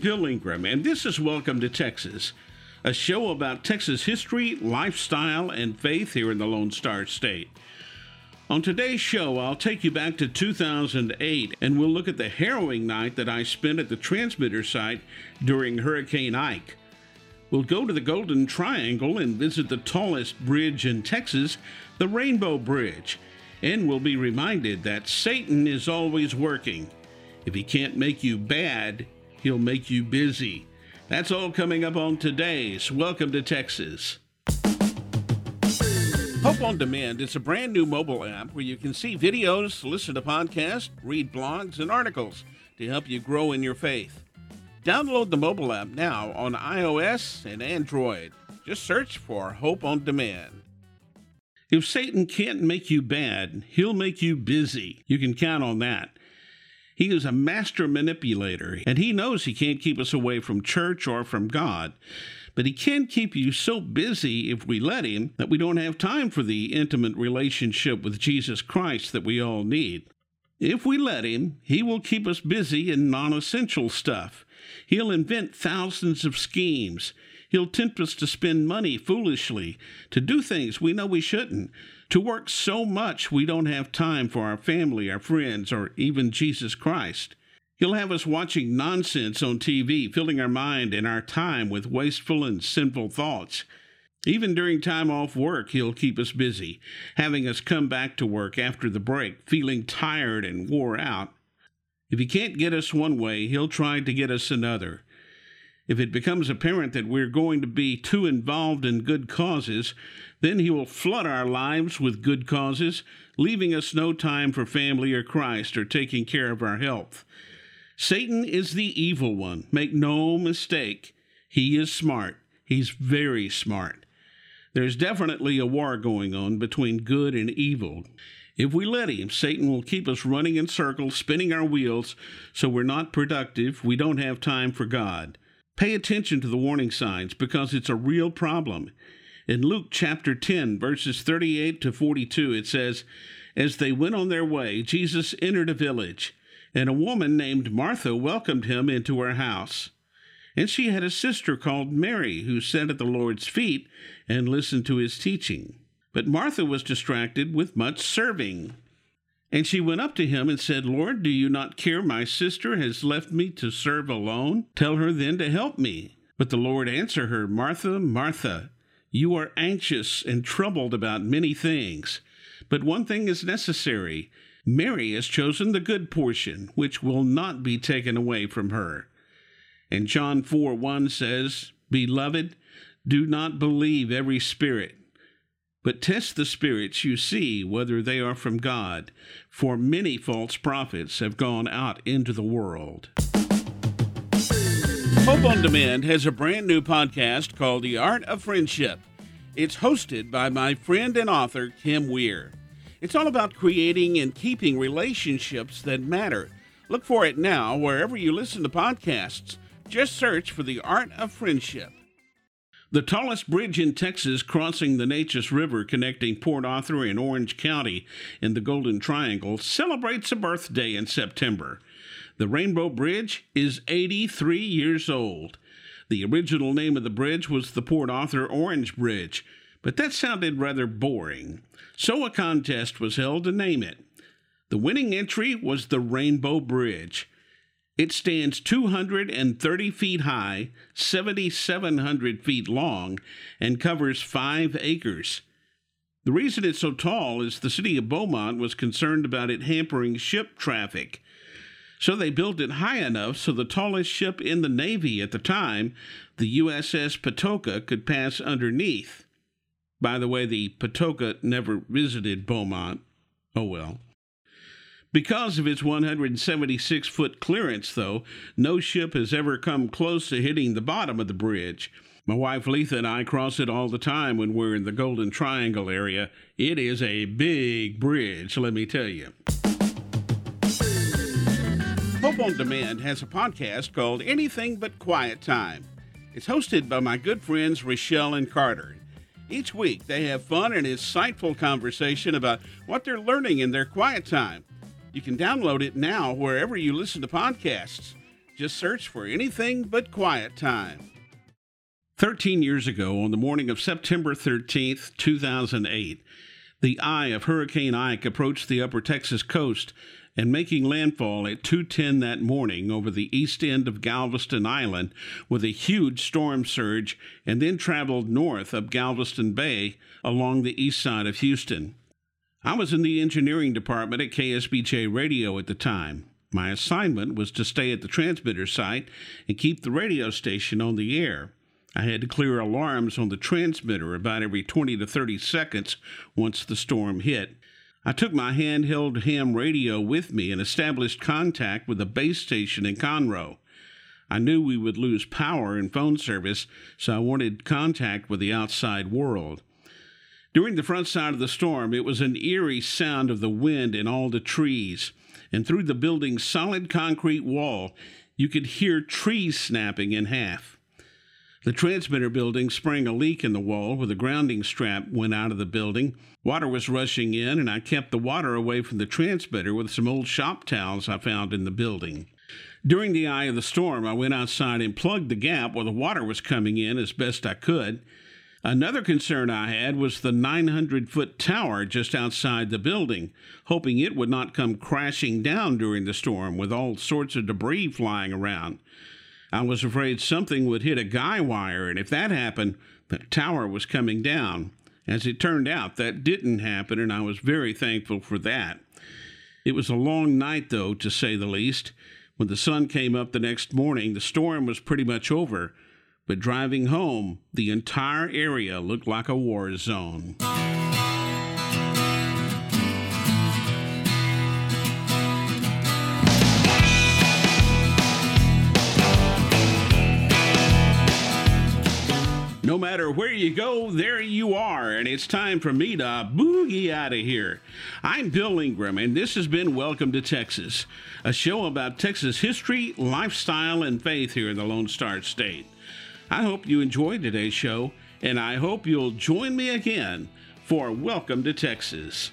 Bill Ingram, and this is Welcome to Texas, a show about Texas history, lifestyle, and faith here in the Lone Star State. On today's show, I'll take you back to 2008 and we'll look at the harrowing night that I spent at the transmitter site during Hurricane Ike. We'll go to the Golden Triangle and visit the tallest bridge in Texas, the Rainbow Bridge, and we'll be reminded that Satan is always working. If he can't make you bad, he'll make you busy. That's all coming up on today's Welcome to Texas. Hope on Demand is a brand new mobile app where you can see videos, listen to podcasts, read blogs, and articles to help you grow in your faith. Download the mobile app now on iOS and Android. Just search for Hope on Demand. If Satan can't make you bad, he'll make you busy. You can count on that. He is a master manipulator, and he knows he can't keep us away from church or from God. But he can keep you so busy if we let him that we don't have time for the intimate relationship with Jesus Christ that we all need. If we let him, he will keep us busy in non essential stuff. He'll invent thousands of schemes. He'll tempt us to spend money foolishly, to do things we know we shouldn't, to work so much we don't have time for our family, our friends, or even Jesus Christ. He'll have us watching nonsense on TV, filling our mind and our time with wasteful and sinful thoughts. Even during time off work, he'll keep us busy, having us come back to work after the break, feeling tired and wore out. If he can't get us one way, he'll try to get us another. If it becomes apparent that we're going to be too involved in good causes, then he will flood our lives with good causes, leaving us no time for family or Christ or taking care of our health. Satan is the evil one. Make no mistake. He is smart. He's very smart. There's definitely a war going on between good and evil. If we let him, Satan will keep us running in circles, spinning our wheels, so we're not productive. We don't have time for God. Pay attention to the warning signs because it's a real problem. In Luke chapter 10, verses 38 to 42, it says, As they went on their way, Jesus entered a village, and a woman named Martha welcomed him into her house. And she had a sister called Mary who sat at the Lord's feet and listened to his teaching. But Martha was distracted with much serving. And she went up to him and said, Lord, do you not care my sister has left me to serve alone? Tell her then to help me. But the Lord answered her, Martha, Martha, you are anxious and troubled about many things. But one thing is necessary. Mary has chosen the good portion, which will not be taken away from her. And John 4 1 says, Beloved, do not believe every spirit but test the spirits you see whether they are from God, for many false prophets have gone out into the world. Hope on Demand has a brand new podcast called The Art of Friendship. It's hosted by my friend and author, Kim Weir. It's all about creating and keeping relationships that matter. Look for it now wherever you listen to podcasts. Just search for The Art of Friendship. The tallest bridge in Texas crossing the Neches River connecting Port Arthur and Orange County in the Golden Triangle celebrates a birthday in September. The Rainbow Bridge is 83 years old. The original name of the bridge was the Port Arthur Orange Bridge, but that sounded rather boring. So a contest was held to name it. The winning entry was the Rainbow Bridge. It stands 230 feet high, 7,700 feet long, and covers five acres. The reason it's so tall is the city of Beaumont was concerned about it hampering ship traffic. So they built it high enough so the tallest ship in the Navy at the time, the USS Patoka, could pass underneath. By the way, the Patoka never visited Beaumont. Oh well. Because of its 176 foot clearance, though, no ship has ever come close to hitting the bottom of the bridge. My wife Letha and I cross it all the time when we're in the Golden Triangle area. It is a big bridge, let me tell you. Hope on Demand has a podcast called Anything But Quiet Time. It's hosted by my good friends Rochelle and Carter. Each week, they have fun and insightful conversation about what they're learning in their quiet time. You can download it now wherever you listen to podcasts. Just search for anything but quiet time. 13 years ago, on the morning of September 13th, 2008, the eye of Hurricane Ike approached the upper Texas coast and making landfall at 2:10 that morning over the east end of Galveston Island with a huge storm surge and then traveled north up Galveston Bay along the east side of Houston. I was in the engineering department at KSBJ Radio at the time. My assignment was to stay at the transmitter site and keep the radio station on the air. I had to clear alarms on the transmitter about every 20 to 30 seconds once the storm hit. I took my handheld ham radio with me and established contact with a base station in Conroe. I knew we would lose power and phone service, so I wanted contact with the outside world. During the front side of the storm, it was an eerie sound of the wind in all the trees, and through the building's solid concrete wall, you could hear trees snapping in half. The transmitter building sprang a leak in the wall where the grounding strap went out of the building. Water was rushing in, and I kept the water away from the transmitter with some old shop towels I found in the building. During the eye of the storm, I went outside and plugged the gap where the water was coming in as best I could. Another concern I had was the 900 foot tower just outside the building, hoping it would not come crashing down during the storm with all sorts of debris flying around. I was afraid something would hit a guy wire, and if that happened, the tower was coming down. As it turned out, that didn't happen, and I was very thankful for that. It was a long night, though, to say the least. When the sun came up the next morning, the storm was pretty much over, but driving home, the entire area looked like a war zone. No matter where you go, there you are, and it's time for me to boogie out of here. I'm Bill Ingram, and this has been Welcome to Texas, a show about Texas history, lifestyle, and faith here in the Lone Star State. I hope you enjoyed today's show, and I hope you'll join me again for Welcome to Texas.